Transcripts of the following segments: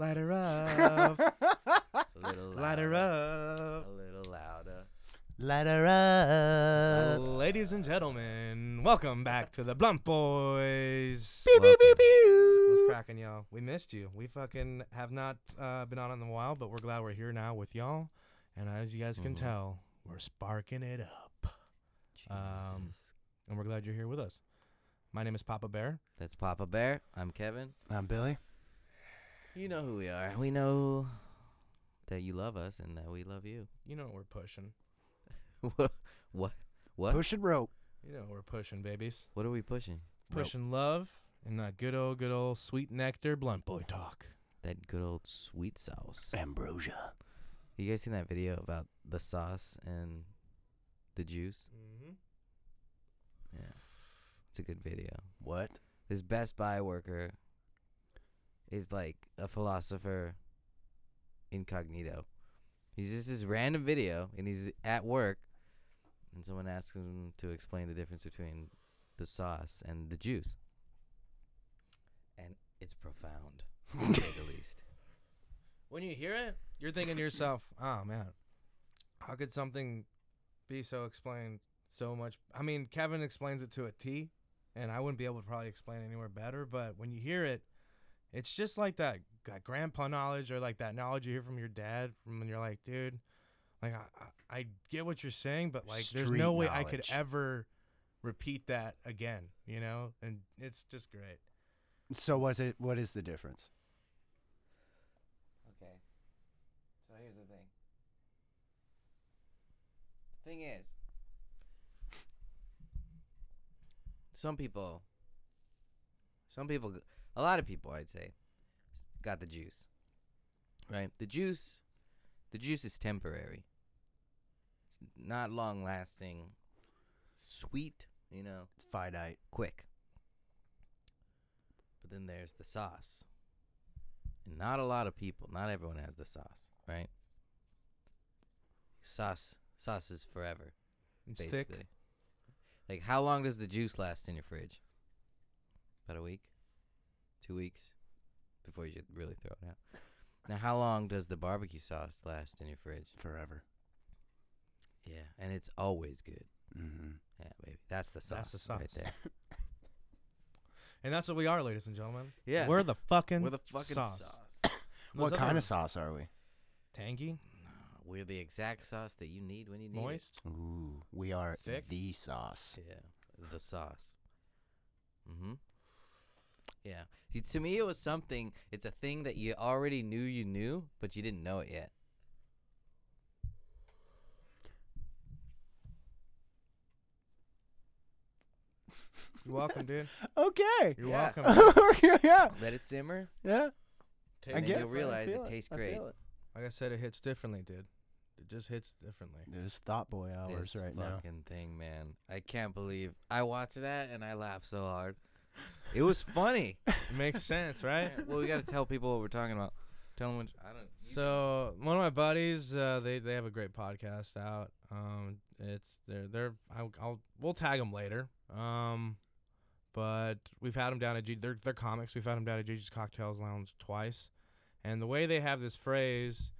Light her up. A little Light her louder, up. A little louder. Light her up. Ladies and gentlemen, welcome back to the Blunt Boys. Beep, beep, beep, Welcome. pew. What's cracking, y'all? We missed you. We fucking have not uh, been on in a while, but we're glad we're here now with y'all. And as you guys can Mhm. tell, we're sparking it up. Um, Jesus. And we're glad you're here with us. My name is Papa Bear. That's Papa Bear. I'm Kevin. I'm Billy. You know who we are. We know that you love us and that we love you. You know what we're pushing. what? What? What? Pushing rope. You know what we're pushing, babies. What are we pushing? Rope. Pushing love and that good old, good old sweet nectar blunt boy talk. That good old sweet sauce. Ambrosia. You guys seen that video about the sauce and the juice? Mm-hmm. Yeah. It's a good video. What? This Best Buy worker is like a philosopher incognito. He's just this random video and he's at work and someone asks him to explain the difference between the sauce and the juice. And it's profound, to say the least. When you hear it, you're thinking to yourself, "Oh man, how could something be so explained so much?" I mean, Kevin explains it to a T, and I wouldn't be able to probably explain it anywhere better. But when you hear it, it's just like that, that grandpa knowledge or like that knowledge you hear from your dad from when you're like, dude, like I, I, I get what you're saying, but like there's Street no way I could ever repeat that again, you know? And it's just great. So what's it? What is the difference? Okay. So here's the thing. The thing is, some people, some people, g- a lot of people, I'd say, got the juice. Right? The juice, the juice is temporary. It's not long lasting. Sweet, you know, It's finite. quick. But then there's the sauce. And not a lot of people, not everyone has the sauce, right? Sauce sauce is forever, It's basically. thick. Like how long does the juice last in your fridge? About a week? Two weeks? Before you should really throw it out. Now how long does the barbecue sauce last in your fridge? Forever. Yeah, and it's always good. Mm-hmm. Yeah, baby. That's the sauce, That's the right there. And that's what we are, ladies and gentlemen. Yeah. We're the fucking We're the fucking sauce. sauce. What kind of sauce are we? Tangy, We're the exact sauce that you need when you need it. moist. Ooh, we are Thick? the sauce. Yeah, the sauce. Mm-hmm. Yeah. See, to me, it was something. It's a thing that you already knew you knew, but you didn't know it yet. You're welcome, dude. Okay. You're Yeah. welcome. yeah. Let it simmer, Yeah. Tastes I and get then you'll it, I realize feel it it, tastes I great. feel it. Like I said, it hits differently, dude. It just hits differently. It is thought boy hours This right now. fucking thing, man. I can't believe I watched that and I laughed so hard. It was funny. It makes sense, right? well, we got to tell people what we're talking about. Tell them. What, I don't. So one of my buddies, uh, they they have a great podcast out. Um, it's they're they're I'll, I'll we'll tag them later. Um, but we've had them down at G. They're they're comics. We've had them down at Gigi's Cocktails Lounge twice, and the way they have this phrase,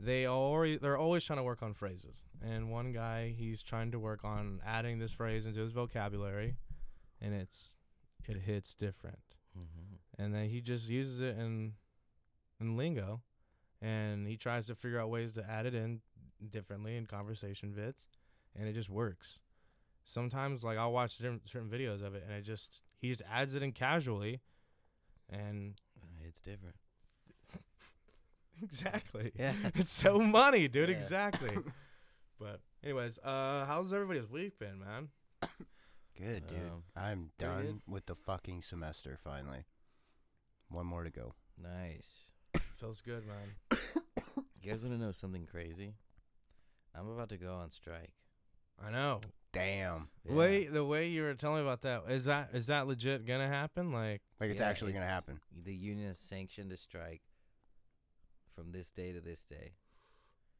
they already they're always trying to work on phrases. And one guy, he's trying to work on adding this phrase into his vocabulary, and it's it hits different Mhm. and then he just uses it in in lingo and he tries to figure out ways to add it in differently in conversation bits, and it just works sometimes like i'll watch certain, certain videos of it and it just he just adds it in casually and It's different. exactly Yeah. it's so money dude Yeah. exactly but anyways uh how's everybody's week been man Good, dude. Um, I'm done good. with the fucking semester finally. One more to go. Nice. feels good man You guys want to know something crazy? I'm about to go on strike. i know Damn. the way the way you were telling me about that is that is that legit gonna happen like Like it's Yeah, actually gonna happen. The union has sanctioned a strike from this day to this day.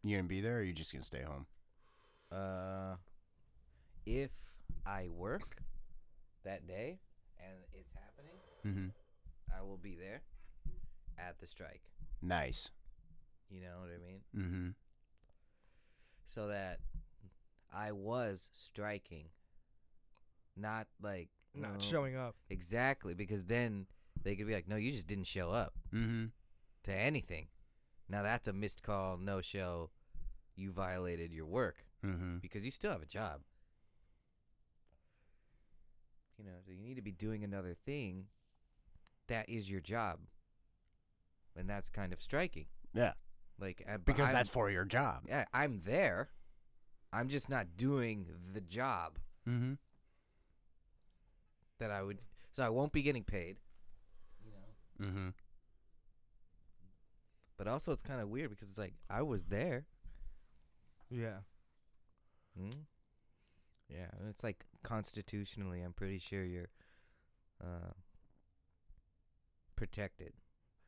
You gonna be there or are you just gonna stay home? Uh, if I work that day and it's happening, Mm-hmm. I will be there at the strike. Nice. You know what I mean? Mm-hmm. So that I was striking, not like Not no, showing up. exactly because then they could be like, no, you just didn't show up Mm-hmm. to anything. Now that's a missed call, no show. You violated your work Mm-hmm. because you still have a job. You know, so you need to be doing another thing that is your job. And that's kind of striking. Yeah. Like uh, Because I'm- that's for your job. yeah, I'm there. I'm just not doing the job Mm-hmm. that I would so I won't be getting paid. You know. Mm-hmm. But also it's kind of weird because it's like I was there. Yeah. Hmm? Yeah, and it's like constitutionally, I'm pretty sure you're uh, protected,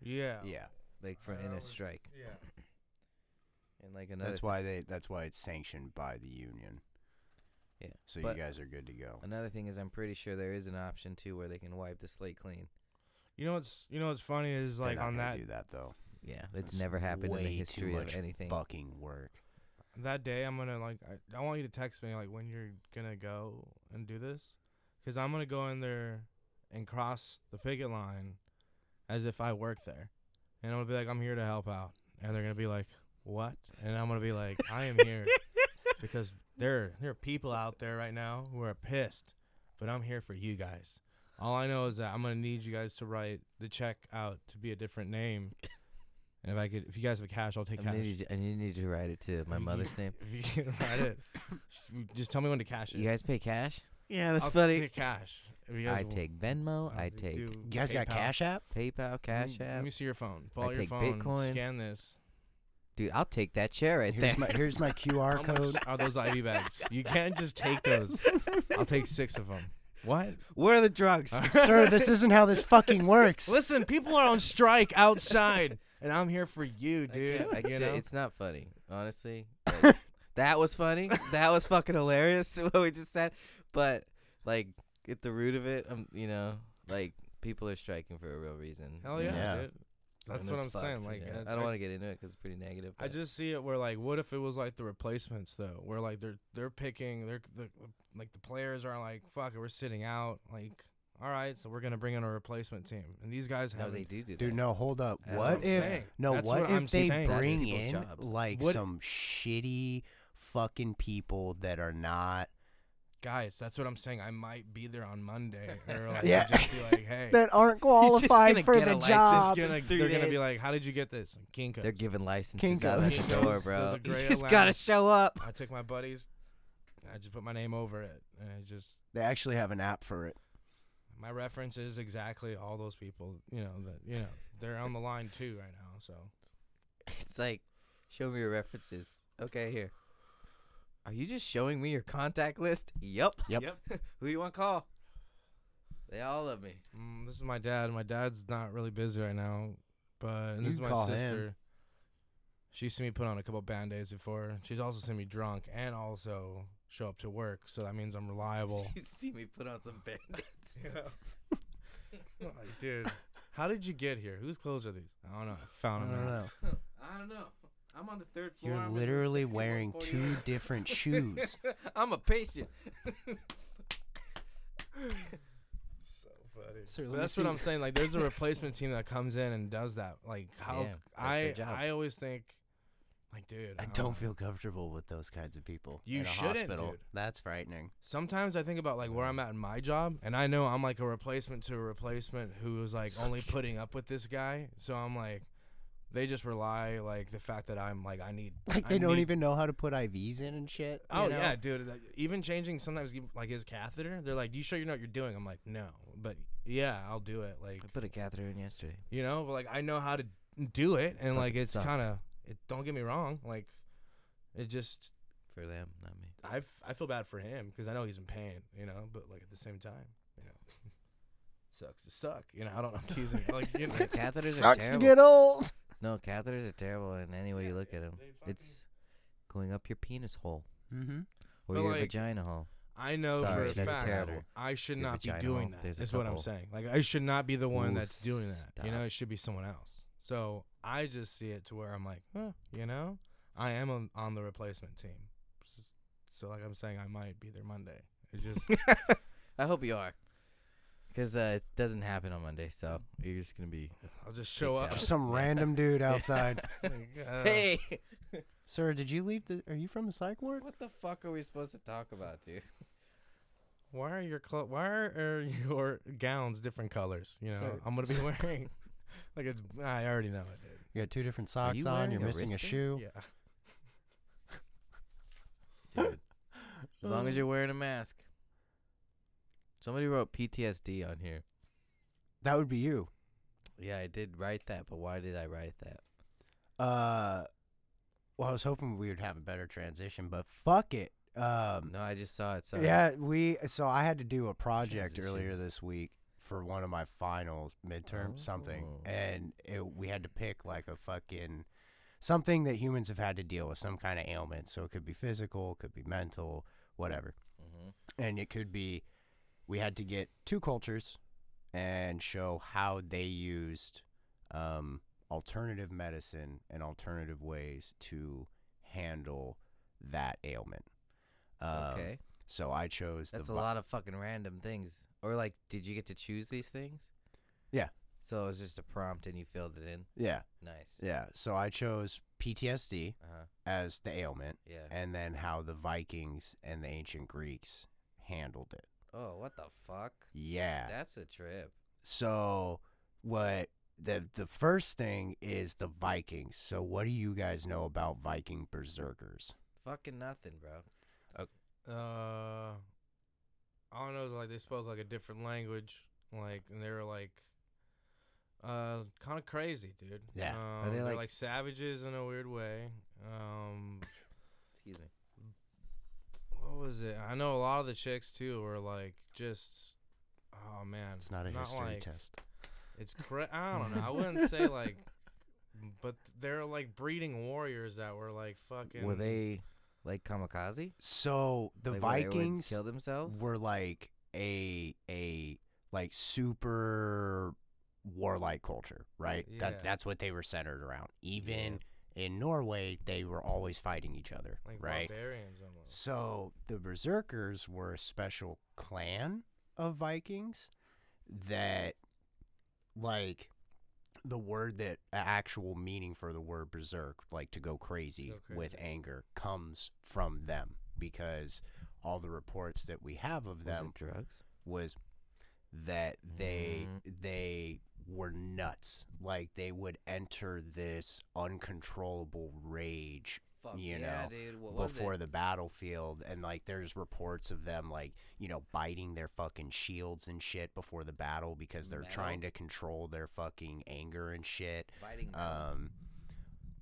Yeah. Yeah. like for I in a always- strike, Yeah. and like another. That's why they. That's why it's sanctioned by the union. Yeah, So but you guys are good to go. Another thing is, I'm pretty sure there is an option too where they can wipe the slate clean. You know what's you know what's funny is like not on that do that though. Yeah, it's That's never happened in the way too history of anything. Fucking work. That day I'm gonna like I, I want you to text me like when you're gonna go and do this, cause I'm gonna go in there and cross the picket line as if I work there, and I'm gonna be like I'm here to help out, and they're gonna be like what, and I'm gonna be like I am here because there there are people out there right now who are pissed, but I'm here for you guys. All I know is that I'm gonna need you guys to write the check out to be a different name. And if I could, if you guys have cash, I'll take I cash. need, you, I need you to write it to my mother's name. If you can write it, just tell me when to cash it. You guys pay cash? Yeah, that's I'll take cash. If you guys I will- take Venmo. I'll I do- take You guys got PayPal. Cash App? PayPal, Cash Let me- App. Let me see your phone. Pull I out your take phone. Bitcoin. Scan this. Dude, I'll take that chair right Here's there. my here's my How QR much code. are those ID bags? You can't just take those. I'll take six of them. What? Where are the drugs? Sir, this isn't how this fucking works. Listen, people are on strike outside, and I'm here for you, I dude. can't- I you know? It's not funny, honestly. Like, that was funny. That was fucking hilarious what we just said. But like at the root of it, um, you know, like people are striking for a real reason. Hell yeah, Yeah. dude. That's And what I'm saying. Like, yeah. I- I don't want to get into it because it's pretty negative. I just see it where like, what if it was like the replacements though, where like they're they're picking, they're the like the players are like, fuck it, we're sitting out. Like, all right, so we're gonna bring in a replacement team, and these guys no, have they do do that. Dude, no, hold up. That's What what I'm if saying. no? That's what, what if I'm they saying. That's bring people's in jobs. like What- some shitty fucking people that are not guys. That's what I'm saying. I might be there on Monday, or like Yeah. just be like, hey, that aren't gonna qualified for get the a license job? gonna, three they're gonna days. be like, how did you get this? Like, Kinko. They're giving licenses out Kinko's. the store, Kinko's. bro. Those are You great just gotta allowance. show up. I took my buddies. I just put my name over it, and I just They actually have an app for it. My reference is exactly all those people. You know that you know they're on the line too right now. So It's like, show me your references. Okay, here. Are you just showing me your contact list? Yup. Yep. yep. Who you want to call? They all love me. mm, this is my dad. My dad's not really busy right now, but You this is my call him. sister. She's seen me put on a couple band aids before. She's also seen me drunk and also show up to work. So that means I'm reliable. you see me put on some band-aids. Yeah. Like, dude, how did you get here? Whose clothes are these? I don't know. I found I them. don't know. I don't know. I'm on the third floor. You're I'm in the literally fucking wearing 148. two different shoes. I'm a patient. So funny. Sir, let But that's what I'm saying. Like, there's a replacement team that comes in and does that. Like, how Yeah, I. I always think, like, dude, I don't don't feel comfortable with those kinds of people. You in a shouldn't, hospital. dude. That's frightening. Sometimes I think about like where I'm at in my job, and I know I'm like a replacement to a replacement who is like only putting up with this guy. So I'm like, they just rely like the fact that I'm like I need Like I they don't need- even know how to put IVs in and shit. you Oh know? yeah, dude. Even changing sometimes like his catheter, they're like, "Do "You sure you know what you're doing?" I'm like, "No," but yeah, I'll do it. Like I put a catheter in yesterday. you know, but like I know how to do it, and like it's kind of it. Don't get me wrong, like it just For them, not me. I I feel bad for him because I know he's in pain, you know, but like at the same time, you know, sucks to suck, you know. I don't. I'm teasing. Like you know, Catheters are Sucks to get old. No, catheters are terrible in any way you look at them. It's going up your penis hole Mm-hmm. or But, your like, vagina hole. I know Sorry, for a that's fact terrible. I should Your not be doing hole, that. there's what I'm saying. Like I should not be the one Ooh, that's doing that. You know, it should be someone else. So I just see it to where I'm like, huh, you know, I am on, on the replacement team. S- So like I'm saying, I might be there Monday. It just I hope you are. Because uh, it doesn't happen on Monday, so you're just going to be. I'll just show up. Just some random dude outside. Hey! Sir, did you leave the? Are you from the psych ward? what the fuck are we supposed to talk about, dude? why are your clo- why are your gowns different colors? You know, Sir. I'm gonna be wearing like it's. I already know it, dude. You got two different socks you on. wearing You're a missing a wristband? shoe. Yeah. Dude. As long as you're wearing a mask. Somebody wrote PTSD on here. That would be you. Yeah, I did write that, but why did I write that? Uh, well, I was hoping we would have a better transition, but fuck it. Um, No, I just saw it. Sorry. yeah, we. So I had to do a project earlier Transitions. this week for one of my finals, midterm something, Oh. and it, we had to pick like a fucking something that humans have had to deal with, some kind of ailment. So it could be physical, it could be mental, whatever. hmm and it could be we had to get two cultures and show how they used um, alternative medicine and alternative ways to handle that ailment. Um, okay. So I chose That's a vi- lot of fucking random things. Or, like, did you get to choose these things? Yeah. So it was just a prompt and you filled it in? Yeah, Nice. yeah. So I chose PTSD Uh huh. as the ailment, Yeah. and then how the Vikings and the ancient Greeks handled it. Oh, what the fuck? Yeah. That's a trip. So what the the first thing is the Vikings. So what do you guys know about Viking berserkers? Fucking nothing, bro. Uh, all I know is like they spoke like a different language, like, and they were like, uh, kind of crazy, dude. Yeah. Um, Are they, they're like- like savages in a weird way. Um, Excuse me. what was it? I know a lot of the chicks too were like just, oh man, It's not a not history like, test. It's cra- I don't know. I wouldn't say like, but they're like breeding warriors that were like fucking. Were they like kamikaze? So the Like, where they would Vikings kill themselves? were like a a like super warlike culture, right? Yeah. That that's what they were centered around. Even Yeah. in Norway, they were always fighting each other, like right? barbarians almost? So the Berserkers were a special clan of Vikings that, like, the word that actual meaning for the word berserk, like to go crazy, Go with anger, comes from them because all the reports that we have of them it drugs? was that they Mm. they were nuts. Like they would enter this uncontrollable rage Fuck you yeah, know, dude. What before the battlefield and like there's reports of them like you know biting their fucking shields and shit before the battle because they're trying to control their fucking anger and shit Biting metal. um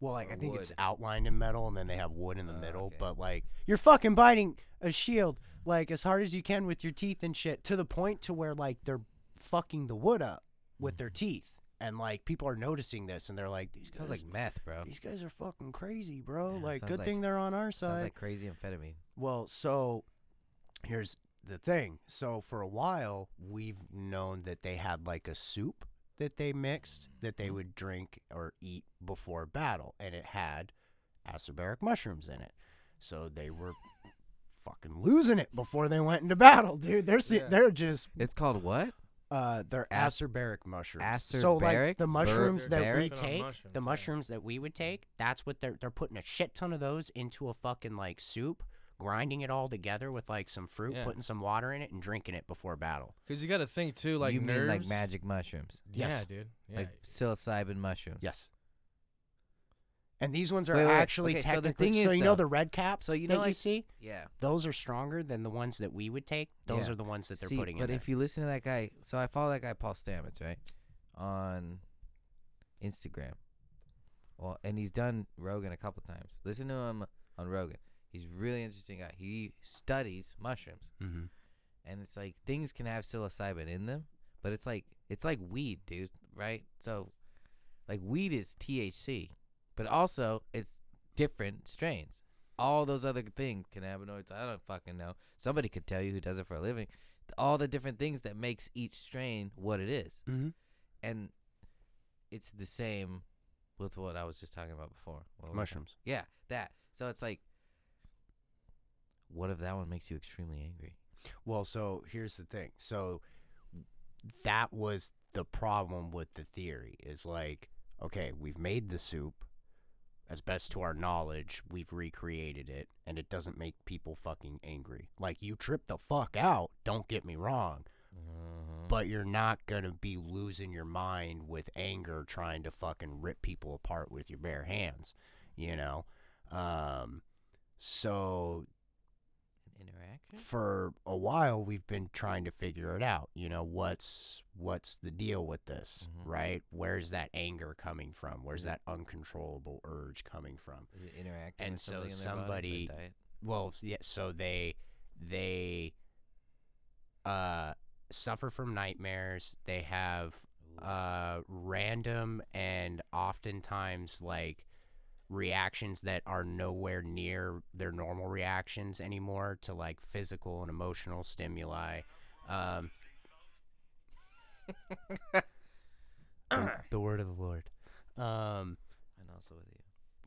well like Or i think it's outlined in metal and then they have wood in the Oh, middle okay. but like you're fucking biting a shield like as hard as you can with your teeth and shit to the point to where like they're fucking the wood up with their teeth and like people are noticing this and they're like these Sounds guys like meth, bro. these guys are fucking crazy, bro. Yeah, like, sounds good like- thing they're on our side. Sounds like crazy amphetamine. well, so here's the thing. So for a while, we've known that they had like a soup that they mixed that they mm-hmm. would drink or eat before battle, and it had acerbic mushrooms in it. So they were fucking losing it before they went into battle, dude. They're they're just It's called what? Uh, they're Ac- acerbic mushrooms. so like Acerbic? the Bur- mushrooms that we Beric? On take, mushrooms, the yeah. mushrooms that we would take, that's what they're they're putting a shit ton of those into a fucking like soup, grinding it all together with like some fruit, Yeah. putting some water in it, and drinking it before battle. Because you got to think too, like you mean like magic mushrooms, Yeah, Yes. dude. Yeah. like psilocybin mushrooms? Yes. And these ones are Wait, wait, actually Okay, so the technically. thing so is, you though- know the red caps so you that know, you like- see, Yeah. those are stronger than the ones that we would take. Those Yeah. are the ones that they're See, putting but in there. if you listen to that guy, so I follow that guy Paul Stamets, right, on Instagram. Well, and he's done Rogan a couple times. Listen to him on Rogan. He's a really interesting guy. He studies mushrooms, mm-hmm. and it's like things can have psilocybin in them, but it's like it's like weed, dude. Right? So, like weed is THC, but also it's different strains. All those other things, cannabinoids, I don't fucking know. Somebody could tell you who does it for a living. All the different things that makes each strain what it is. Mm-hmm. And it's the same with what I was just talking about before. What? Mushrooms. Yeah, that. So it's like, what if that one makes you extremely angry? Well, so here's the thing. So that was the problem with the theory is like, okay, we've made the soup as best to our knowledge, we've recreated it and it doesn't make people fucking angry. Like you trip the fuck out, don't get me wrong, Mhm. but you're not going to be losing your mind with anger trying to fucking rip people apart with your bare hands, you know? Um so For a while we've been trying to figure it out you know what's what's the deal with this Mhm. right? Where's that anger coming from? Where's it- that uncontrollable urge coming from? Interacting And with so somebody in their body, somebody- diet? well yeah so they they uh suffer from nightmares. They have uh random and oftentimes like reactions that are nowhere near their normal reactions anymore to like physical and emotional stimuli um the, the word of the lord. Um and also with you.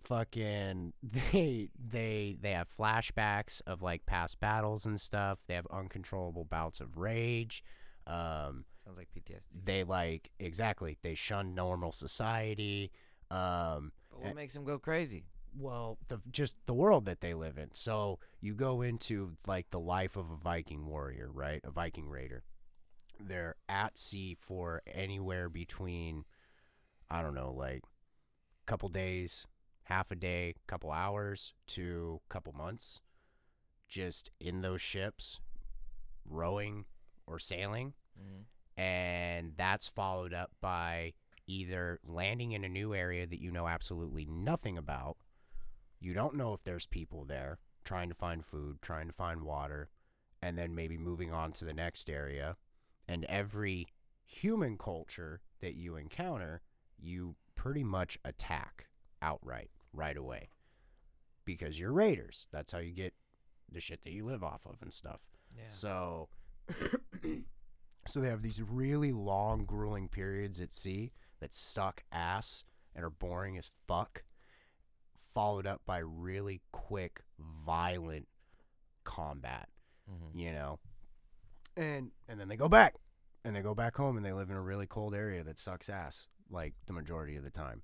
fucking they they they have flashbacks of like past battles and stuff. They have uncontrollable bouts of rage. Um Sounds like PTSD. they like exactly. They shun normal society. Um But what makes them go crazy? well the just the world that they live in so you go into like the life of a viking warrior right a viking raider they're at sea for anywhere between i don't know like a couple days half a day couple hours to couple months just in those ships rowing or sailing Mm-hmm. and that's followed up by either landing in a new area that you know absolutely nothing about. You don't know if there's people there, trying to find food, trying to find water, and then maybe moving on to the next area. And every human culture that you encounter, you pretty much attack outright right away because you're raiders. That's how you get the shit that you live off of and stuff. Yeah. So, so they have these really long, grueling periods at sea that suck ass and are boring as fuck, followed up by really quick, violent combat. mm-hmm. You know, and and then they go back, and they go back home, and they live in a really cold area that sucks ass, like the majority of the time.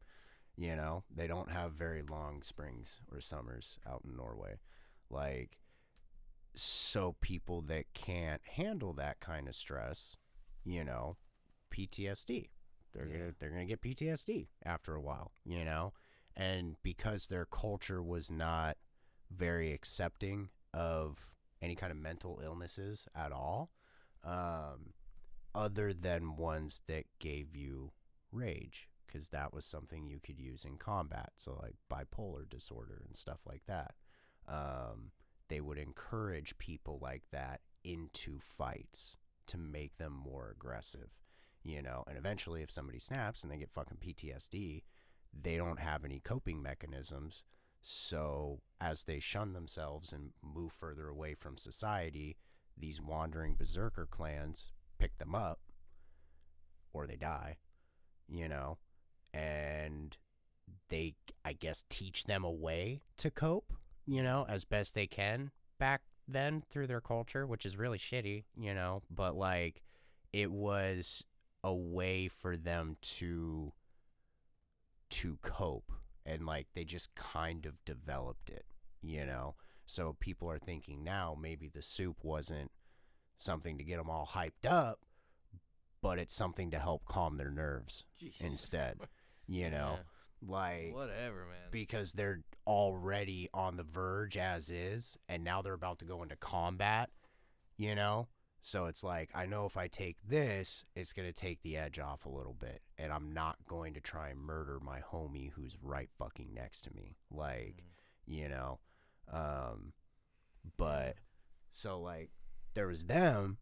You know, they don't have very long springs or summers out in Norway, like so people that can't handle that kind of stress, you know, PTSD. They're Yeah. gonna they're gonna get PTSD after a while, you know, and because their culture was not very accepting of any kind of mental illnesses at all, um, other than ones that gave you rage, because that was something you could use in combat. So like bipolar disorder and stuff like that. Um, they would encourage people like that into fights to make them more aggressive, you know. And eventually, if somebody snaps and they get fucking PTSD, they don't have any coping mechanisms. So, as they shun themselves and move further away from society, these wandering berserker clans pick them up or they die, you know, and they, I guess, teach them a way to cope, you know, as best they can back then through their culture, which is really shitty, you know, but like it was a way for them to to cope and like they just kind of developed it, you know. So people are thinking now maybe the soup wasn't something to get them all hyped up, but it's something to help calm their nerves instead, you know. Like Whatever, man. because they're already on the verge as is and now they're about to go into combat you know so it's like i know if i take this it's going to take the edge off a little bit and i'm not going to try and murder my homie who's right fucking next to me like you know? Um but so like there was them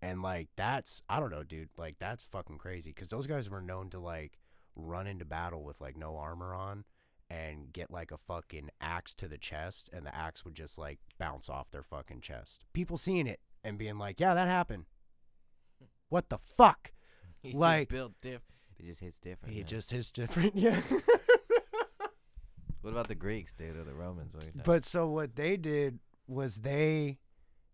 and like that's i don't know dude like that's fucking crazy because those guys were known to like run into battle with like no armor on and get like a fucking axe to the chest and the axe would just like bounce off their fucking chest. People seeing it and being like yeah that happened what the fuck He's like- built diff. It just hits different. It man. just hits different. Yeah. What about the Greeks, dude, or the Romans? What are you talking- But so what they did was they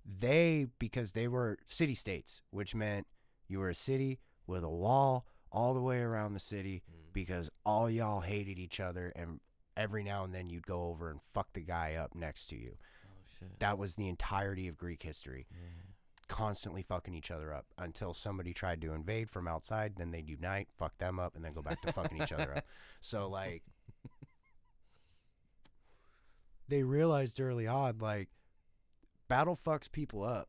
they because they were city states, which meant you were a city with a wall all the way around the city Mm. because all y'all hated each other and every now and then you'd go over and fuck the guy up next to you. Shit. That was the entirety of Greek history. Yeah. Constantly fucking each other up until somebody tried to invade from outside, then they'd unite, fuck them up, and then go back to fucking each other up. So like they realized early on, like, battle fucks people up.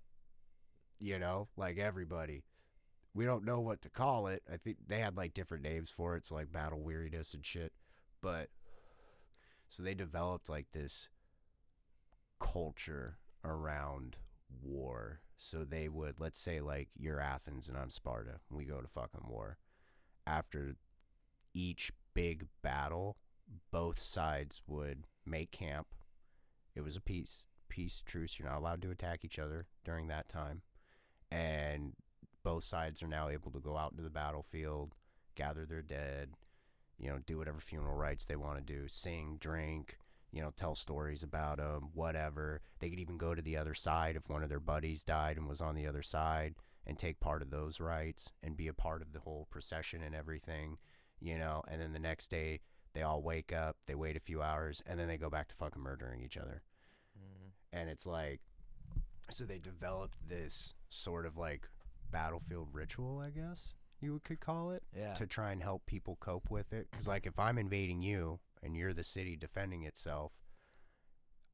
You know, like everybody. We don't know what to call it. I think they had like different names for it. It's like battle weariness and shit. But so they developed like this culture around war. So they would, let's say, like, you're Athens and I'm Sparta. We go to fucking war. After each big battle, both sides would make camp. It was a peace peace truce. You're not allowed to attack each other during that time. And both sides are now able to go out into the battlefield, gather their dead, you know, do whatever funeral rites they want to do, sing, drink, you know, tell stories about them, whatever. They could even go to the other side if one of their buddies died and was on the other side and take part of those rites and be a part of the whole procession and everything, you know. And then the next day, they all wake up, they wait a few hours, and then they go back to fucking murdering each other. Mm. And it's like, so they developed this sort of like battlefield ritual, I guess you could call it Yeah. to try and help people cope with it. Because, like, if I'm invading you and you're the city defending itself,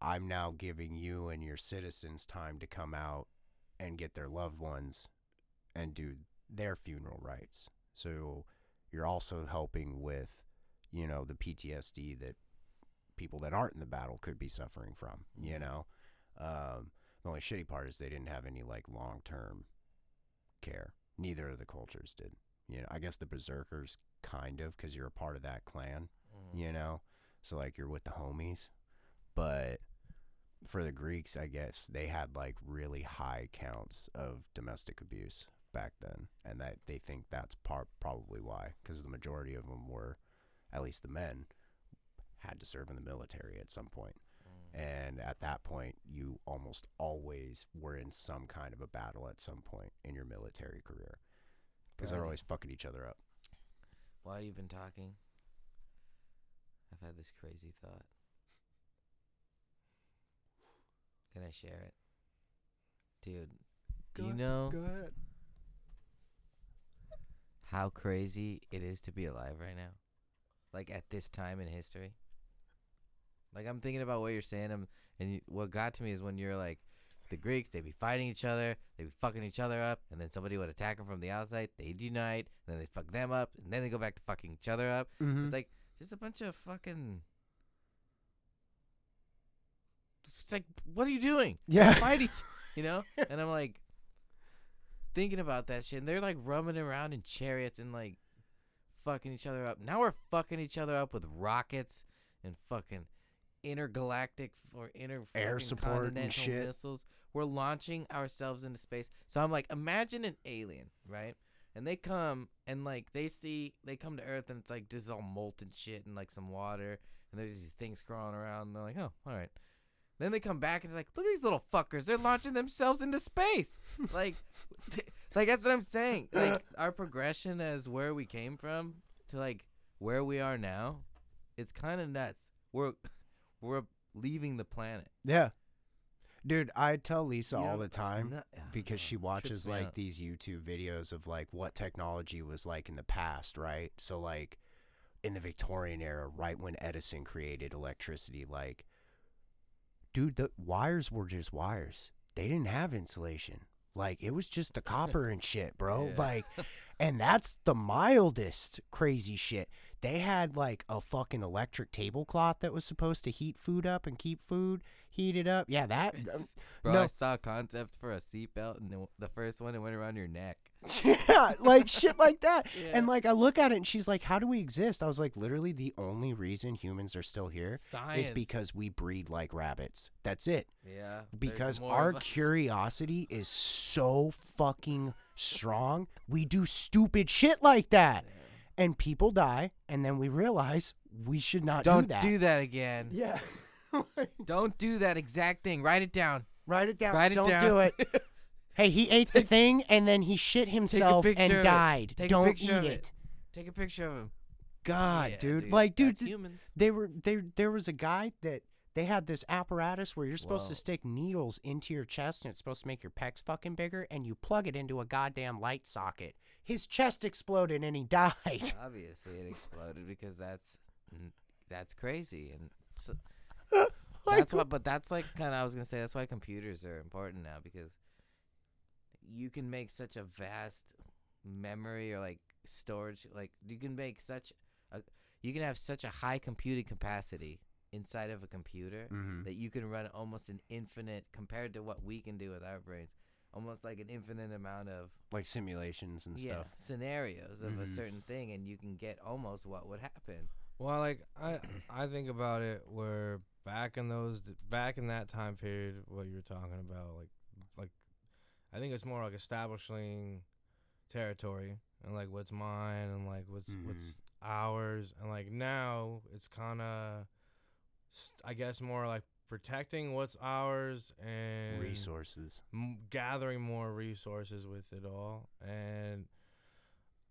I'm now giving you and your citizens time to come out and get their loved ones and do their funeral rites. So you're also helping with, you know, the PTSD that people that aren't in the battle could be suffering from, you Mhm. know? Um, the only shitty part is they didn't have any, like, long term care. Neither of the cultures did. You know, I guess the berserkers kind of because you're a part of that clan. You know, so like you're with the homies. But for the Greeks, I guess they had like really high counts of domestic abuse back then, and that they think that's part probably why because the majority of them were, at least the men, had to serve in the military at some point. Mm. And at that point, you almost always were in some kind of a battle at some point in your military career because they're always fucking each other up. While you've been talking, I've had this crazy thought. Can I share it? Dude, do you know ahead. how crazy it is to be alive right now? Like at this time in history? Like I'm thinking about what you're saying um, and you, what got to me is when you're like the Greeks, they'd be fighting each other, they'd be fucking each other up, and then somebody would attack them from the outside, they'd unite, and then they'd fuck them up, and then they go back to fucking each other up. Mm-hmm. It's like just a bunch of fucking. It's like, what are you doing? yeah. Fight each, you know? And I'm like, thinking about that shit. And they're like rumming around in chariots and like fucking each other up. Now we're fucking each other up with rockets and fucking intergalactic or inter Air support and shit. missiles. We're launching ourselves into space. So I'm like, imagine an alien, right? And they come and like they see they come to Earth and it's like just all molten shit and like some water and there's these things crawling around and they're like, oh, all right. Then they come back and it's like, look at these little fuckers. They're launching themselves into space. like, like that's what I'm saying. Like our progression as where we came from to like where we are now, it's kind of nuts. We're we're leaving the planet Yeah. Dude, I tell Lisa You all know, the time don't because she watches like out. these YouTube videos of like what technology was like in the past, right? So like in the Victorian era, right when Edison created electricity, like dude, the wires were just wires. They didn't have insulation. Like it was just the copper and shit, bro. Yeah. Like and that's the mildest crazy shit. They had like a fucking electric tablecloth that was supposed to heat food up and keep food heated up. Yeah, that Bro, no. I saw a concept for a seatbelt, and the, the first one it went around your neck. yeah, like shit like that. And like I look at it and she's like, "How do we exist?" I was like, "Literally, the only reason humans are still here is Science. because we breed like rabbits. That's it. yeah, Because our curiosity is so fucking strong. We do stupid shit like that." and people die, and then we realize we should not Don't do that. do that again. yeah. Don't do that exact thing. Write it down. Write it down. Write it Don't down. do it. Hey, he ate the thing and then he shit himself picture of and it. died. Take a Don't picture eat of it. it. Take a picture of him. God, Yeah, dude. Like, dude, that's th- humans. they were they there was a guy that they had this apparatus where you're supposed Whoa. to stick needles into your chest and it's supposed to make your pecs fucking bigger and you plug it into a goddamn light socket. His chest exploded and he died. Obviously, it exploded because that's that's crazy, and so, that's what. But that's like kind of I was gonna say that's why computers are important now because you can make such a vast memory or like storage. Like you can make such a you can have such a high computing capacity inside of a computer Mhm. that you can run almost an infinite compared to what we can do with our brains. Almost like an infinite amount of like simulations and yeah, stuff. scenarios of a Mhm. certain thing, and you can get almost what would happen. Well, like I I think about it where back in those back in that time period, what you were talking about, like like I think it's more like establishing territory and like what's mine and like what's what's mm-hmm. ours. And like now it's kind of I guess more like protecting what's ours and Resources. m- gathering more resources with it all. And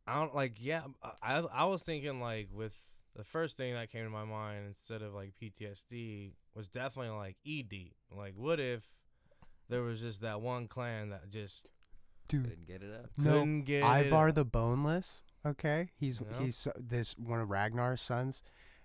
i don't like yeah I, I was thinking like with the first thing that came to my mind instead of like ptsd was definitely like ed like what if there was just that one clan that just Dude, Couldn't get it up. no. couldn't get it Ivar up. the Boneless. Okay, he's You know? he's uh, this one of Ragnar's sons,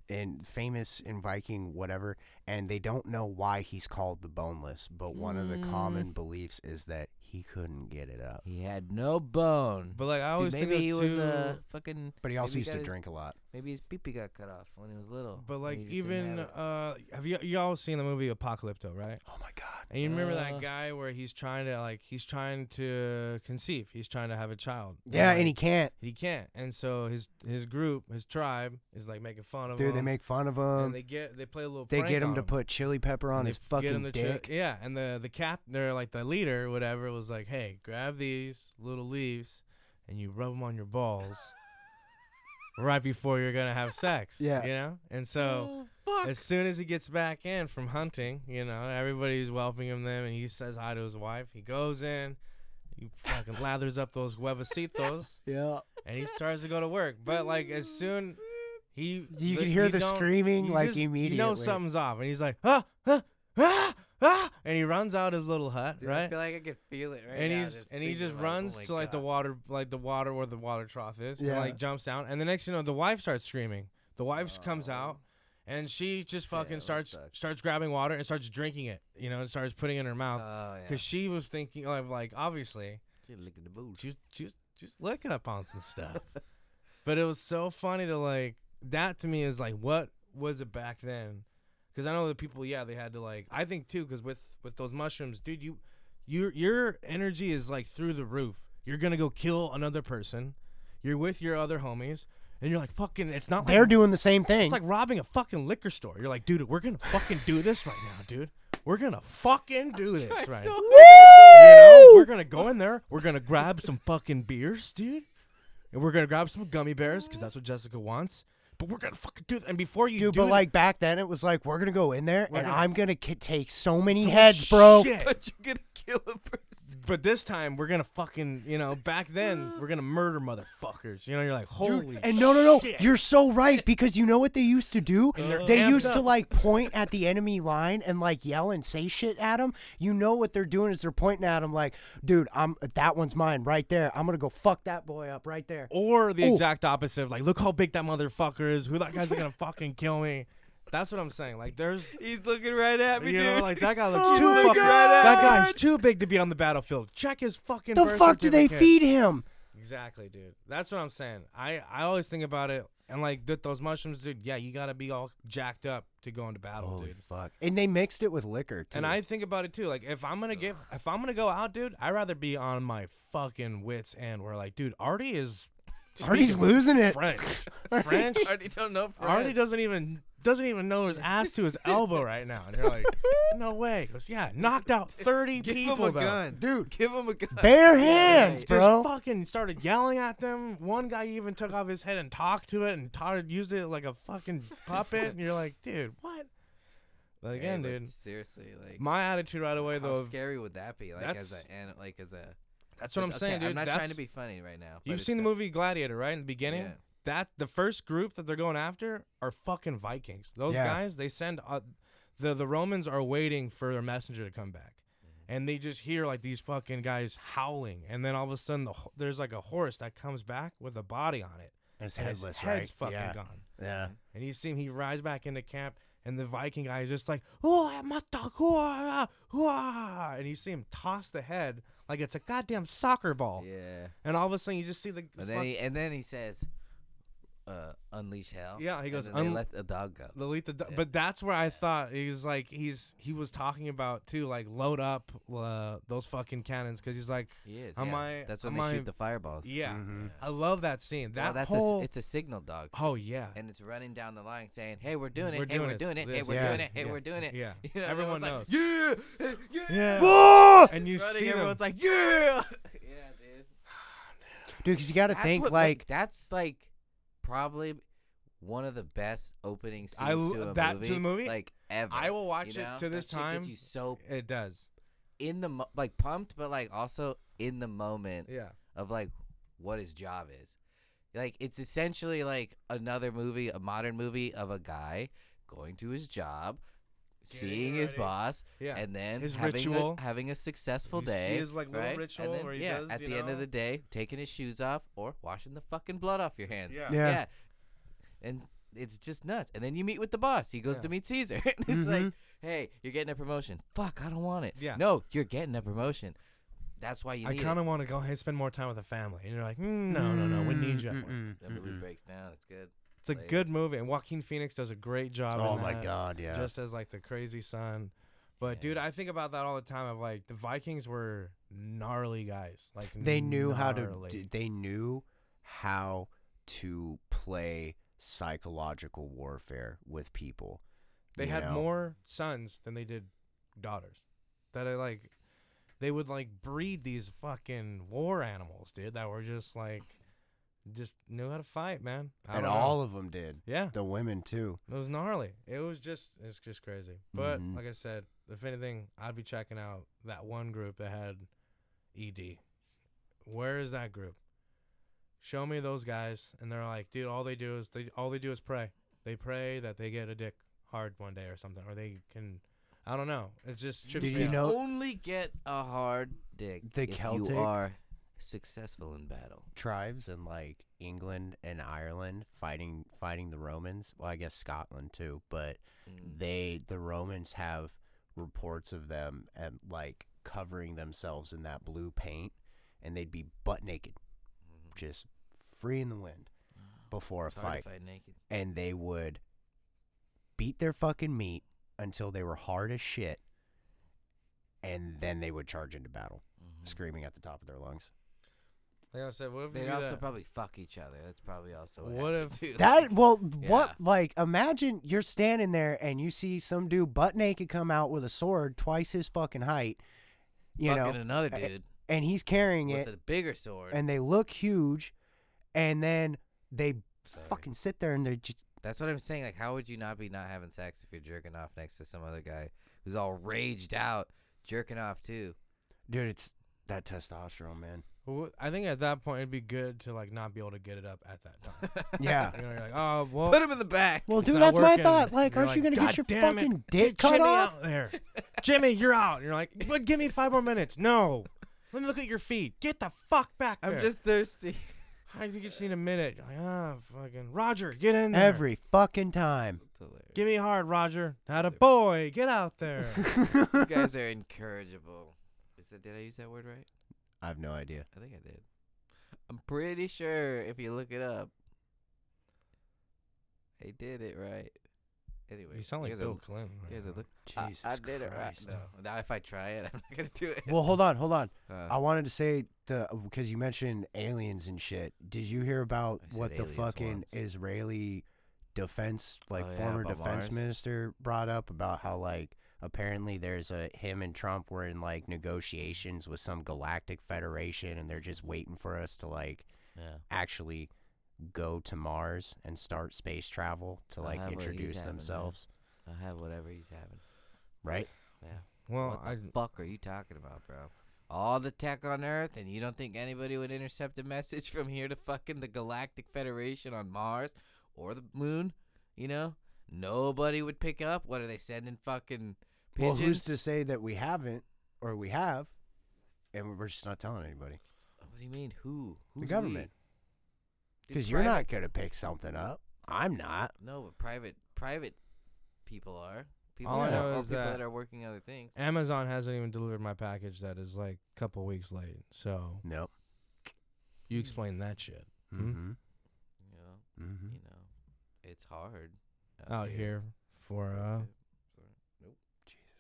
and famous in Viking whatever. And they don't know why he's called the Boneless, but one of the Mm. common beliefs is that he couldn't get it up. He had no bone. but like i Dude, always maybe think he of was too- a fucking. But he also Maybe used to his- drink a lot. Maybe his peepee got cut off when he was little. but and like he just didn't even have it. uh have you y'all seen the movie apocalypto right Oh my god. And you remember that guy where he's trying to like he's trying to conceive, he's trying to have a child. Yeah, and he can't. he can't. And so his his group, his tribe, is like making fun of him. Dude, they make fun of him. and they get they play a little. They prank get him on to put chili pepper on And his f- get him fucking the chi- dick. yeah, and the the cap, they're like the leader, whatever, was like, hey, grab these little leaves, and you rub them on your balls. right before you're gonna have sex. Yeah. You know, and so oh, as soon as he gets back in from hunting, you know, everybody's welcoming him them and he says hi to his wife. He goes in, he fucking lathers up those huevecitos Yeah. and he starts to go to work. But like as soon he You the- can hear you the screaming, you like, just- You know something's off and he's like, ah, ah, ah, ah, and he runs out his little hut, Dude, I right? feel like I could feel it right and now. he's just and he just about it. Oh runs to like the water like the water where the water trough is and Yeah. like jumps down and the next you know the wife starts screaming the wife comes Oh. out and she just fucking that starts starts grabbing water and starts drinking it you know and starts putting it in her mouth. Oh yeah. because she was thinking of like obviously She's licking the booty. she was, she was just looking up on some stuff. But it was so funny to like that to me is like what was it back then? Because i know the people yeah they had to like i think too because with with those mushrooms dude you your your energy is like through the roof. You're gonna go kill another person. You're with your other homies and you're like fucking it's not They're doing the same thing. it's like robbing a fucking liquor store you're like dude we're gonna fucking do this right now dude we're gonna fucking do this right now. You know, we're gonna go in there. We're gonna grab some fucking beers, dude, and we're gonna grab some gummy bears because that's what Jessica wants. But we're gonna fucking do that. And before you Dude, do but that- like back then, it was like we're gonna go in there We're and gonna- I'm gonna ki- take so many Oh, heads, bro. shit. But you're gonna kill a person. But this time we're gonna fucking, you know, back then we're gonna murder motherfuckers. You know, you're like, holy. And no, no, no, shit. you're so right because you know what they used to do? they're They amped used to up. like point at the enemy line and like yell and say shit at them. You know what they're doing is they're pointing at them like, dude, I'm that one's mine right there. I'm gonna go fuck that boy up right there. Or the Ooh. exact opposite of like, look how big that motherfucker is. Who that guy's gonna fucking kill me? That's what I'm saying. Like, there's, He's looking right at me, you know, dude. like that guy looks Oh too my fucking. God. That guy's too big to be on the battlefield. Check his fucking. The birth fuck do they certificate. feed him? Exactly, dude. That's what I'm saying. I I always think about it, and like th- those mushrooms, dude. Yeah, you gotta be all jacked up to go into battle, Holy dude. fuck! And they mixed it with liquor too. And I think about it too. Like if I'm gonna get, if I'm gonna go out, dude, I'd rather be on my fucking wits end. Where like, dude, Artie is Artie's speaking losing it. French. French. I already don't know. Artie French. doesn't even doesn't even know his ass to his elbow right now. And you're like, no way. He goes, yeah, knocked out 30 Give people. him a though. gun, Dude, Give him a gun. bare Yeah, hands, yeah, bro. Just fucking started yelling at them. One guy even took off his head and talked to it and taught, used it like a fucking puppet. and you're like, dude, what? But Hey, again, but dude, Seriously, like my attitude right away how though. scary would that be? Like as a and like as a. That's what I'm okay, saying, dude. I'm not That's- trying to be funny right now. You've seen the that- movie Gladiator, right? In the beginning, Yeah. that the first group that they're going after are fucking Vikings. Those Yeah. guys, they send uh, the the Romans are waiting for their messenger to come back, Mm-hmm. and they just hear like these fucking guys howling, and then all of a sudden the, there's like a horse that comes back with a body on it, It's and headless, his head's right? fucking yeah. gone, Yeah. and you see him he rides back into camp. And the Viking guy is just like, oh, mata, hua, hua," and you see him toss the head like it's a goddamn soccer ball. Yeah. And all of a sudden, you just see the. But fuck- then he and then he says, uh, "Unleash hell." Yeah, he and goes, then they "Un- let the dog go. The Elite the Do- Yeah. but that's where I thought he's like he's he was talking about too like load up uh, those fucking cannons because he's like He is. Am yeah. I- That's when am they I- shoot the fireballs. yeah Mhm. I love that scene that well, that's whole a, it's a signal dog. oh yeah and it's running down the line saying, "Hey, we're doing it. We're hey, doing we're doing it. Hey, we're yeah, doing it. Hey, yeah, we're doing it." yeah You know, everyone everyone's knows Like, yeah, yeah Whoa! and you running, see them everyone's like, "Yeah." yeah, dude. Dude, because you got to think like, that's like probably one of the best opening scenes I to a that- to movie, the movie? like ever. I will watch you it to this That time Gets you so it does in the mo- like pumped, but like also in the moment yeah of like what his job is. Like it's essentially like another movie, a modern movie of a guy going to his job, seeing his ready. boss, yeah and then His having ritual. A, having a successful You see day. his, like, little right? ritual and then, where he yeah, does, at you the end of the day, taking his shoes off or washing the fucking blood off your hands. yeah Yeah. Yeah. And it's just nuts. And then you meet with the boss. He goes Yeah. to meet Caesar. and it's like, Mhm. hey, you're getting a promotion. Fuck, I don't want it. Yeah. No, you're getting a promotion. That's why you I kind of want to go ahead and spend more time with the family and you're like mm, no no no we need you at work." Mm-mm, That movie breaks down. It's good. It's a Later. good movie and Joaquin Phoenix does a great job Oh my that. god, yeah. just as like the crazy son. But Yeah. dude, I think about that all the time. Of like the Vikings were gnarly guys. Like they knew how to. They knew how to play psychological warfare with people. They had know? more sons than they did daughters. That are like, they would like breed these fucking war animals, dude. That were just like, just knew how to fight, man. I and don't know. all of them did. yeah, The women too. it was gnarly. It was just, it's just crazy. But Mhm. like I said, if anything, I'd be checking out that one group that had ED. Where is that group? Show me those guys, and they're like, dude, all they do is they all they do is pray. They pray that they get a dick hard one day or something, or they can. I don't know. It just trips Did me you out. know- only get a hard dick The if Celtic- you are successful in battle. Tribes in like England and Ireland fighting fighting the Romans. Well, I guess Scotland too, but Mm. they the Romans have reports of them and like covering themselves in that blue paint, and they'd be butt naked, Mhm. just free in the wind before a fight, fight naked. and they would beat their fucking meat until they were hard as shit, and then they would charge into battle, Mhm. screaming at the top of their lungs. Like I said, what if They'd do also that? probably fuck each other. That's probably also what, What happened, if- too. That well, yeah. what like imagine you're standing there and you see some dude butt naked come out with a sword twice his fucking height, you fucking know, another a- dude and he's carrying with it, a bigger sword. and they look huge, and then they Sorry. fucking sit there and they're just That's what I'm saying. Like, how would you not be not having sex if you're jerking off next to some other guy who's all raged out, jerking off too? dude, it's that testosterone, man. Well, I think at that point it'd be good to like not be able to get it up at that time. Yeah. you know, you're like, oh well. Put him in the back. Well, dude, not that's my thought. Like, You're aren't you gonna get your "God damn it, fucking dick Get cut Jimmy off? out there. Jimmy, you're out. And you're like, but give me five more minutes. No. Let me look at your feet. Get the fuck back there. I'm just thirsty. I think you just need a minute. You're like, ah, fucking Roger, get in there. Every fucking time. Give me hard, Roger. Had a boy. Get out there. you guys are incorrigible. Is that, did I use that word right? I have no idea. I think I did. I'm pretty sure if you look it up, I did it right. Anyway, you sound like guys Bill are, Clinton. you guys are look. Jesus I, I did it right. Christ. No, now if I try it, I'm not gonna do it. Well, hold on, hold on. Uh, I wanted to say the because you mentioned aliens and shit. Did you hear about I said what the aliens fucking once. Israeli defense, like Oh, yeah, former about defense Mars. minister brought up about how like apparently there's a him and Trump were in like negotiations with some galactic federation and they're just waiting for us to like Yeah. actually go to Mars and start space travel to like have what he's introduce having, themselves, I'll have whatever he's having. right? Yeah. Well, what the I fuck are you talking about, bro? All the tech on Earth, and you don't think anybody would intercept a message from here to fucking the Galactic Federation on Mars or the Moon? You know, nobody would pick up. What are they sending? Fucking Well, who's to say that we haven't or we have, and we're just not telling anybody? what do you mean? Who? Who's the government, because you're not gonna pick something up. I'm not. No, but private private people are. People All I that know are, or is people that- that are working other things. Amazon hasn't even delivered my package that is like a couple weeks late. So Nope. you explain that shit Hmm? Mm-hmm. You know, Mm-hmm. you know, it's hard out here for uh Jesus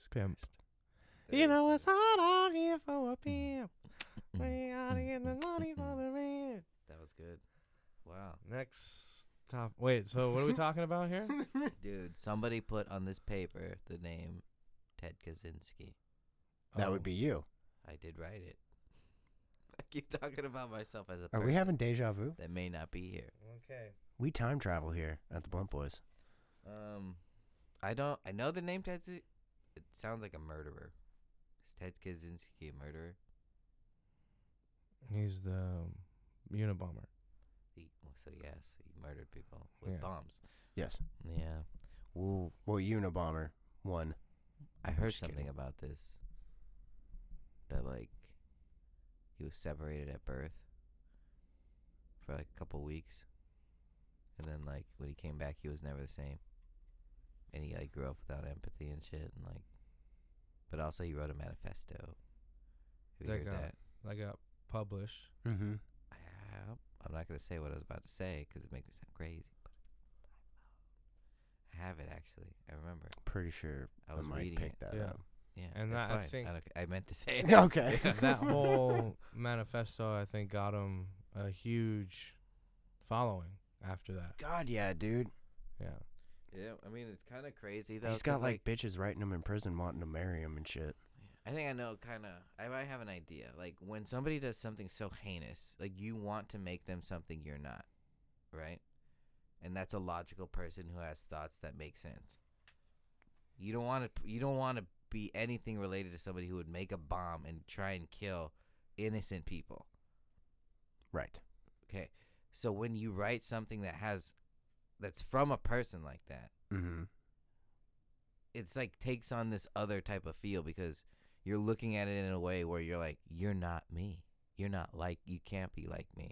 pimp. Christ. You know it's hot out here for a mm. pimp. Mm. we gotta get mm. the money for the rent. That was good. Wow. Next top. Wait. So what are we talking about here? Dude, somebody put on this paper the name Ted Kaczynski. That Oh. would be you. I did write it. I keep talking about myself as a Are person we having deja vu? that may not be here. Okay. We time travel here at the Blunt Boys. Um, I don't. I know the name Ted. Z- It sounds like a murderer. Is Ted Kaczynski a murderer? He's the um, Unabomber. He, so yes, he murdered people with Yeah. bombs. Yes. Yeah. Ooh, Well, Unabomber one. I heard something kidding. about this. That like he was separated at birth for like a couple weeks, and then like when he came back, he was never the same. And he like grew up without empathy and shit, and like, but also he wrote a manifesto. Have you That heard got- that? That got published. Mm-hmm. I, I'm not gonna say what I was about to say because it makes me sound crazy. But I have it actually. I remember. Pretty sure I I, was might reading pick it. that Yeah. up. Yeah, And that's that, I think- don't- I meant to say it. Okay. that whole manifesto, I think, got him a huge following after that. God, yeah, dude. Yeah. Yeah, I mean it's kind of crazy though. He's 'cause, got like, bitches writing him in prison, wanting to marry him and shit. I think I know kind of. I might have an idea. Like when somebody does something so heinous, like you want to make them something you're not, right? And that's a logical person who has thoughts that make sense. You don't want to. You don't want to be anything related to somebody who would make a bomb and try and kill innocent people. Right. Okay, so when you write something that has, that's from a person like that, Mm-hmm. it's like takes on this other type of feel because you're looking at it in a way where you're like, you're not me. You're not like you can't be like me.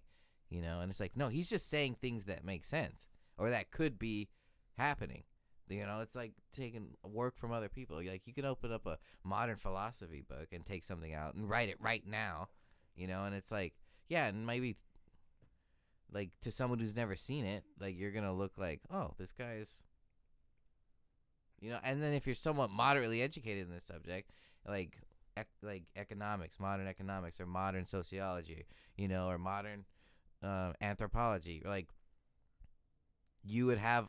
You know? And it's like, no, he's just saying things that make sense or that could be happening. You know, it's like taking work from other people. Like you can open up a modern philosophy book and take something out and write it right now. You know, and it's like, yeah, and maybe like to someone who's never seen it, like you're gonna look like, oh, this guy's you know, and then if you're somewhat moderately educated in this subject, like ec- like economics, modern economics, or modern sociology, you know, or modern uh, anthropology, like you would have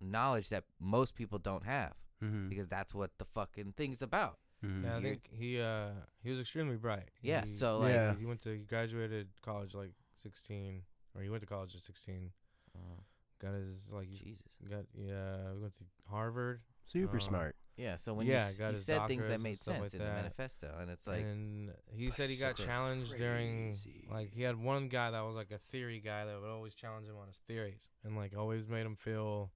knowledge that most people don't have Mm-hmm. because that's what the fucking thing's about. mm-hmm. Yeah, I think he uh he was extremely bright. Yeah, He- so, like- Yeah. he went to he graduated college like 16 or he went to college at 16. Oh, Got his like he Jesus. got yeah, we went to Harvard. Super um, smart. Yeah, so when Yeah, you, got he his said things that made sense like in that. the manifesto, and it's like, and he said he got so challenged during like he had one guy that was like a theory guy that would always challenge him on his theories and like always made him feel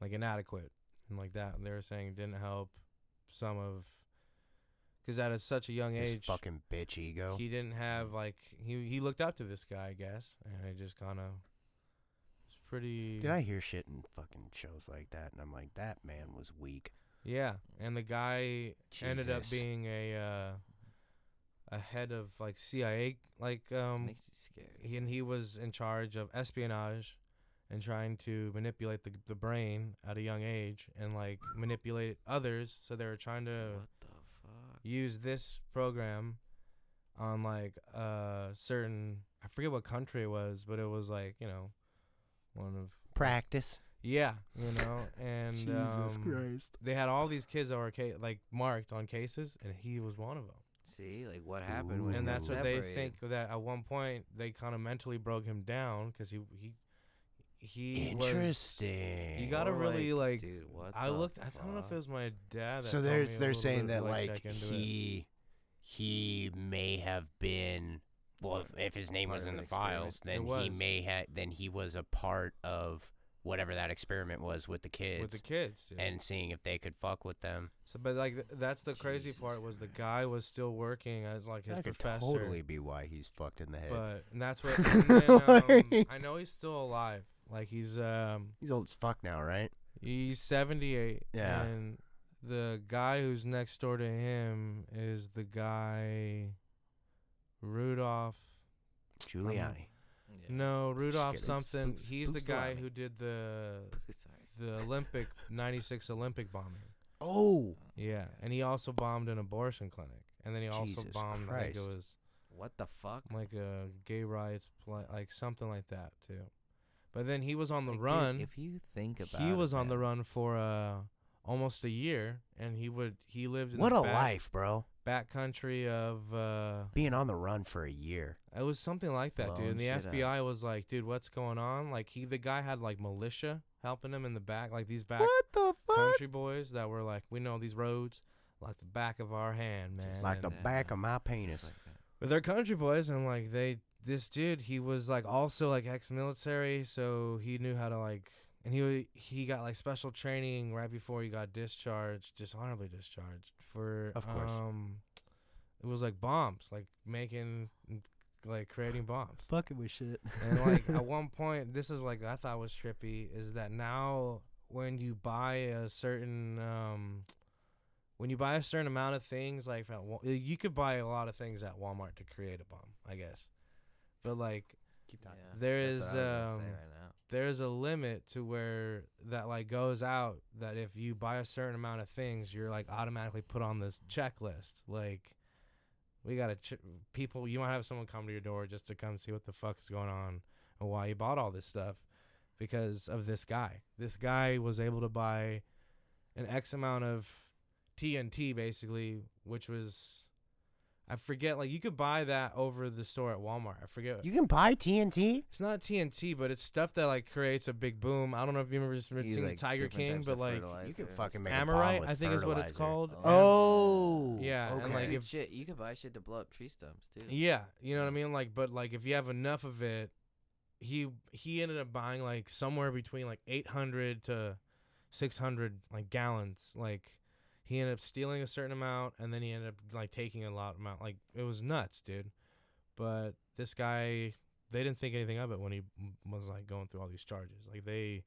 like inadequate and like that. And they were saying it didn't help some of because at a, such a young His age, fucking bitch ego. he didn't have like he he looked up to this guy, I guess, and it just kind of it's pretty. Did I hear shit in fucking shows like that? And I'm like, that man was weak. Yeah, and the guy ended up Jesus. being a uh, a head of like CIA, like um, makes you scared. he, and he was in charge of espionage and trying to manipulate the the brain at a young age and like manipulate others. So they were trying to What the fuck? Use this program on like a certain I forget what country it was, but it was like you know one of Practice. Yeah, you know, and um, Christ. they had all these kids that were ca- like marked on cases, and he was one of them. See, like what happened when and he got that's what they think that at one point they kind of mentally broke him down because he he he was. Interesting. You gotta Or, really like. dude, what I the looked. I don't know if it was my dad. That so there's they're saying that like check into it. he he may have been well if, if his name Part was of in the an experiment. files then he may have then he was a part of whatever that experiment was with the kids with the kids. dude. and seeing if they could fuck with them so, but like th- that's the crazy Jesus part was the guy was still working as like his that could professor. totally be why he's fucked in the head But and that's what. And then, um, I know he's still alive. Like he's um he's old as fuck now right he's seventy eight. Yeah. And the guy who's next door to him is the guy Rudolph. Giuliani Yeah. No, Rudolph kidding. something. Spooks- he's the guy who did the the Olympic '96 Olympic bombing. oh Yeah, and he also bombed an abortion clinic, and then he also bombed. I think Christ. it was What the fuck? like a gay rights, pla like something like that too. But then he was on the Like, dude, run. if you think about he it, was on the run for uh almost a year, and he would he lived in what a back, life bro back country of uh being on the run for a year it was something like that, dude. And the shit up. FBI was like, dude, what's going on? Like he the guy had like militia helping him in the back, like these back the country boys that were like, we know these roads like the back of our hand, man. like the and- back of my penis like. But they're country boys, and like they, this dude, he was like also like ex-military, so he knew how to like, and he he got like special training right before he got discharged, dishonorably discharged for, Of course. um, it was like bombs, like making, like creating bombs. fucking with shit And like at one point, this is like I thought was trippy is that now when you buy a certain um when you buy a certain amount of things like you could buy a lot of things at Walmart to create a bomb, I guess. But like keep Yeah, there that's is, what I was gonna say um, right now. there's a limit to where that like goes out that if you buy a certain amount of things, you're like automatically put on this checklist. Like we gotta ch- people. You might have someone come to your door just to come see what the fuck is going on and why you bought all this stuff because of this guy. This guy was able to buy an X amount of TNT basically, which was. I forget, like you could buy that over the store at Walmart. I forget. you can buy tnt It's not TNT, but it's stuff that like creates a big boom. I don't know if you remember seeing like, Tiger King, but like you can fucking make a bomb Amorite, with I think is what it's called. Oh, oh, Yeah, and, like, Dude, if- shit, you could buy shit to blow up tree stumps too. Yeah, you know what I mean. Like, but like if you have enough of it, he he ended up buying like somewhere between like 800 to 600 like gallons. Like he ended up stealing a certain amount, and then he ended up like taking a lot amount. Like it was nuts, dude. But this guy, they didn't think anything of it when he was like going through all these charges. Like they,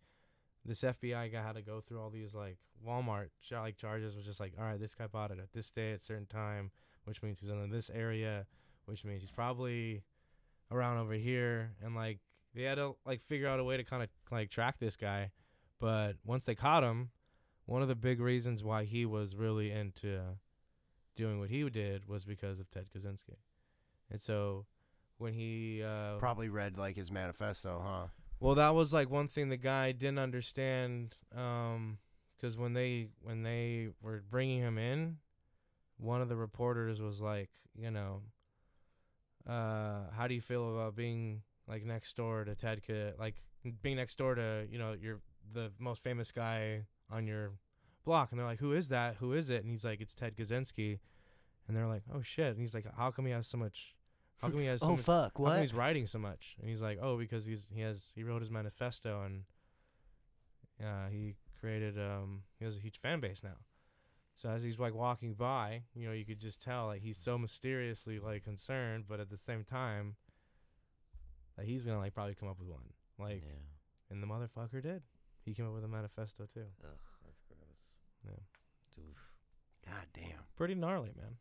this FBI guy had to go through all these like Walmart like charges. Was just like, all right, this guy bought it at this day at certain time, which means he's in this area, which means he's probably around over here. And like they had to like figure out a way to kind of like track this guy. But once they caught him, one of the big reasons why he was really into doing what he did was because of Ted Kaczynski. And so when he uh, Probably read like his manifesto, huh? well, that was like one thing the guy didn't understand, because when they when they were bringing him in, one of the reporters was like, you know, uh, how do you feel about being like next door to Ted, Ka- like being next door to you know your the most famous guy on your block, and they're like, who is that? Who is it? And he's like, it's Ted Kaczynski, and they're like, oh shit, and he's like, how come he has so much? How come he has so Oh much fuck! how come he's writing so much? And he's like, oh, because he's he has he wrote his manifesto and uh, he created um he has a huge fan base now. So as he's like walking by, you know, you could just tell like he's so mysteriously like concerned, but at the same time, that he's gonna like probably come up with one. Like, yeah. and the motherfucker did. He came up with a manifesto too. Ugh, that's gross. Yeah. Oof. God damn. Pretty gnarly, man.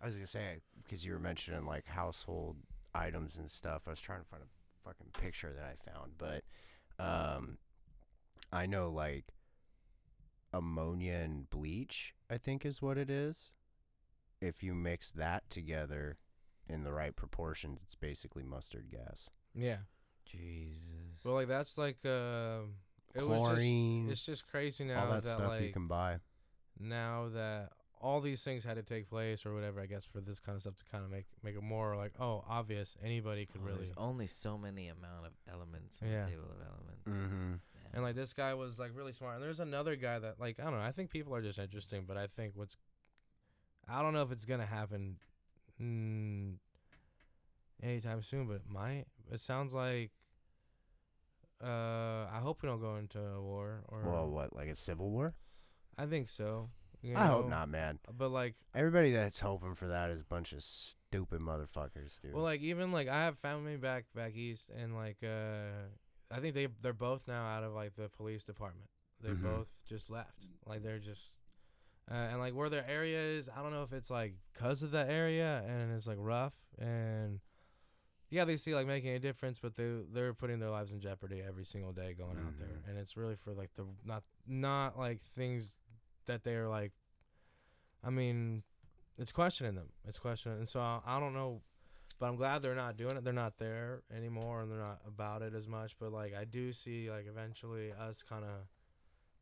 I was gonna say because you were mentioning like household items and stuff. I was trying to find a fucking picture that I found, but um, I know like ammonia and bleach. I think is what it is. If you mix that together in the right proportions, it's basically mustard gas. Yeah. Jesus. Well, like that's like uh, it was chlorine, just it's just crazy now all that, stuff like you can buy. now that all these things had to take place or whatever i guess for this kind of stuff to kind of make make it more like oh obvious anybody could Oh, really There's only so many amount of elements on Yeah. the table of elements. Mm-hmm. Yeah. and like this guy was like really smart and there's another guy that like i don't know i think people are just interesting but i think what's i don't know if it's gonna happen mm, anytime soon but it might it sounds like uh i hope we don't go into a war or Well, what, like a civil war? i think so you I hope know? not, man. but like Everybody that's hoping for that is a bunch of stupid motherfuckers, dude. Well, like even like I have family back back east, and like uh, I think they they're both now out of like the police department. They Mhm. both just left. Like they're just, uh, and like where their area is, I don't know if it's like cause of the area and it's like rough and. Yeah, they see like making a difference, but they they're putting their lives in jeopardy every single day going out there, Mhm. and it's really for like the not not like things that they're like. I mean, it's questioning them. It's questioning, and so I, I don't know but I'm glad they're not doing it. They're not there anymore, and they're not about it as much. But like, I do see like eventually us kind of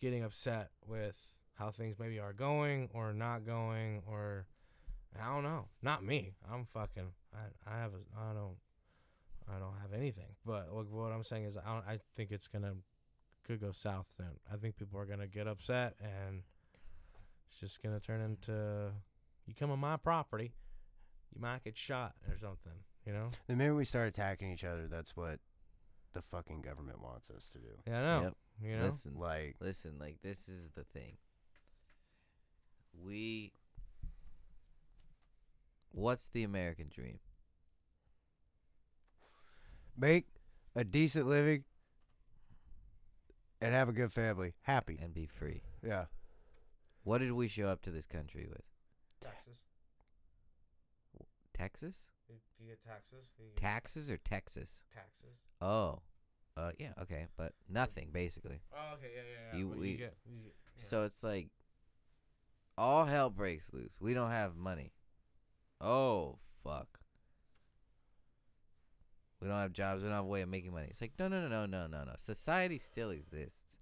getting upset with how things maybe are going or not going, or I don't know. Not me. I'm fucking. I I have a. I don't. I don't have anything. But like, what I'm saying is, I don't, I think it's gonna could go south soon. I think people are gonna get upset, and it's just gonna turn into you come on my property you might get shot or something, you know? Then maybe we start attacking each other, that's what the fucking government wants us to do. Yeah, I know. Yep. You know? Listen, Like, listen, like this is the thing. We What's the American dream? Make a decent living and have a good family. Happy. And be free. Yeah. What did we show up to this country with? Taxes. Texas? Do you get taxes? Taxes or Texas? taxes. Oh. Uh yeah, okay, but nothing basically. Oh, okay, yeah, yeah, yeah. You- What we- get, you get- yeah. So it's like all hell breaks loose. We don't have money. Oh fuck. We don't have jobs. We don't have a way of making money. It's like no, no, no, no, no, no, no. Society still exists.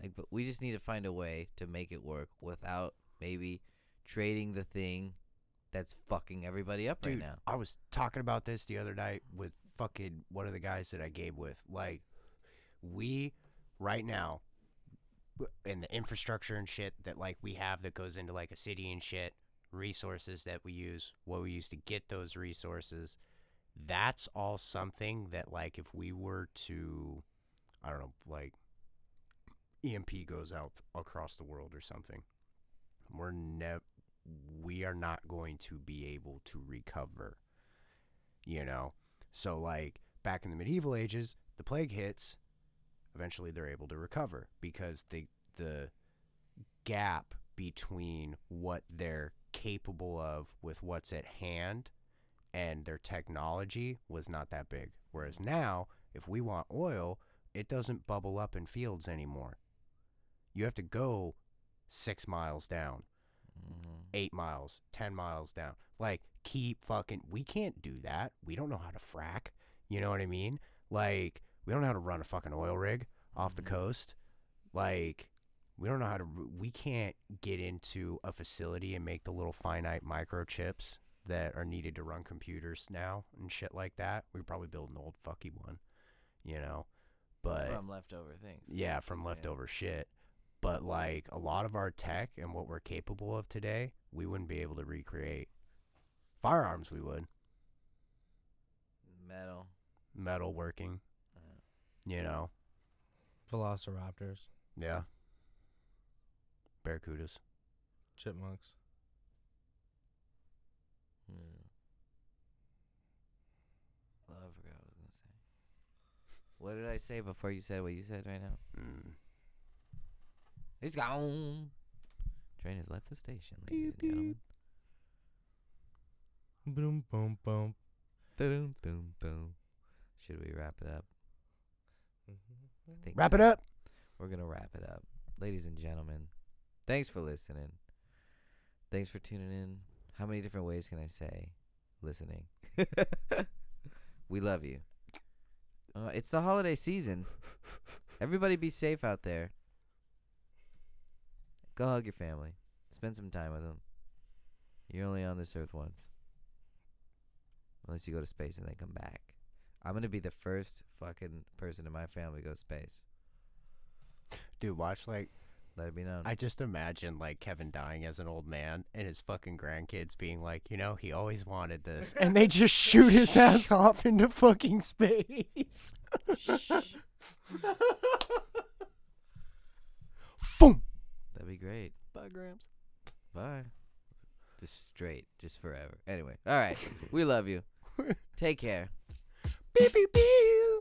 Like, but we just need to find a way to make it work without maybe trading the thing that's fucking everybody up Dude, right now. I was talking about this the other night with fucking one of the guys that I gave with. Like, we right now, and the infrastructure and shit that like we have that goes into like a city and shit, resources that we use, what we use to get those resources, that's all something that like if we were to, I don't know, like EMP goes out across the world or something, we're never we are not going to be able to recover. You know? So, like, back in the medieval ages, the plague hits, eventually they're able to recover because the, the gap between what they're capable of with what's at hand and their technology was not that big. Whereas now, if we want oil, it doesn't bubble up in fields anymore. You have to go six miles down Mhm. eight miles, ten miles down. Like, keep fucking. We can't do that. We don't know how to frack. You know what I mean? Like, we don't know how to run a fucking oil rig off the Mhm. coast. Like, we don't know how to. We can't get into a facility and make the little finite microchips that are needed to run computers now and shit like that. We could probably build an old fucky one, you know. But From leftover things. yeah, from Yeah. leftover shit. But like a lot of our tech and what we're capable of today, we wouldn't be able to recreate. Firearms, we would. Metal. Metal working, Uh, you know. Velociraptors, Yeah. Barracudas. chipmunks. Hmm. Well, I forgot what I was gonna say. What did I say before you said what you said right now? Mm. It's gone. Train has left the station, ladies and gentlemen. Boom, boom, boom. Dun, dun, dun. Should we wrap it up? I think Wrap so. it up. We're gonna wrap it up, ladies and gentlemen. Thanks for listening. Thanks for tuning in. How many different ways can I say listening? we love you. Uh, it's the holiday season. Everybody be safe out there. Go hug your family. Spend some time with them. You're only on this earth once. Unless you go to space and then come back. I'm gonna be the first fucking person in my family to go to space. Dude, watch like Let it be known. I just imagine like Kevin dying as an old man and his fucking grandkids being like, you know, he always wanted this, and they just shoot his ass off into fucking space. Boom. That'd be great. Bye, Grams. Bye. Just straight, just forever. Anyway, all right. we love you. Take care. Beep beep beep.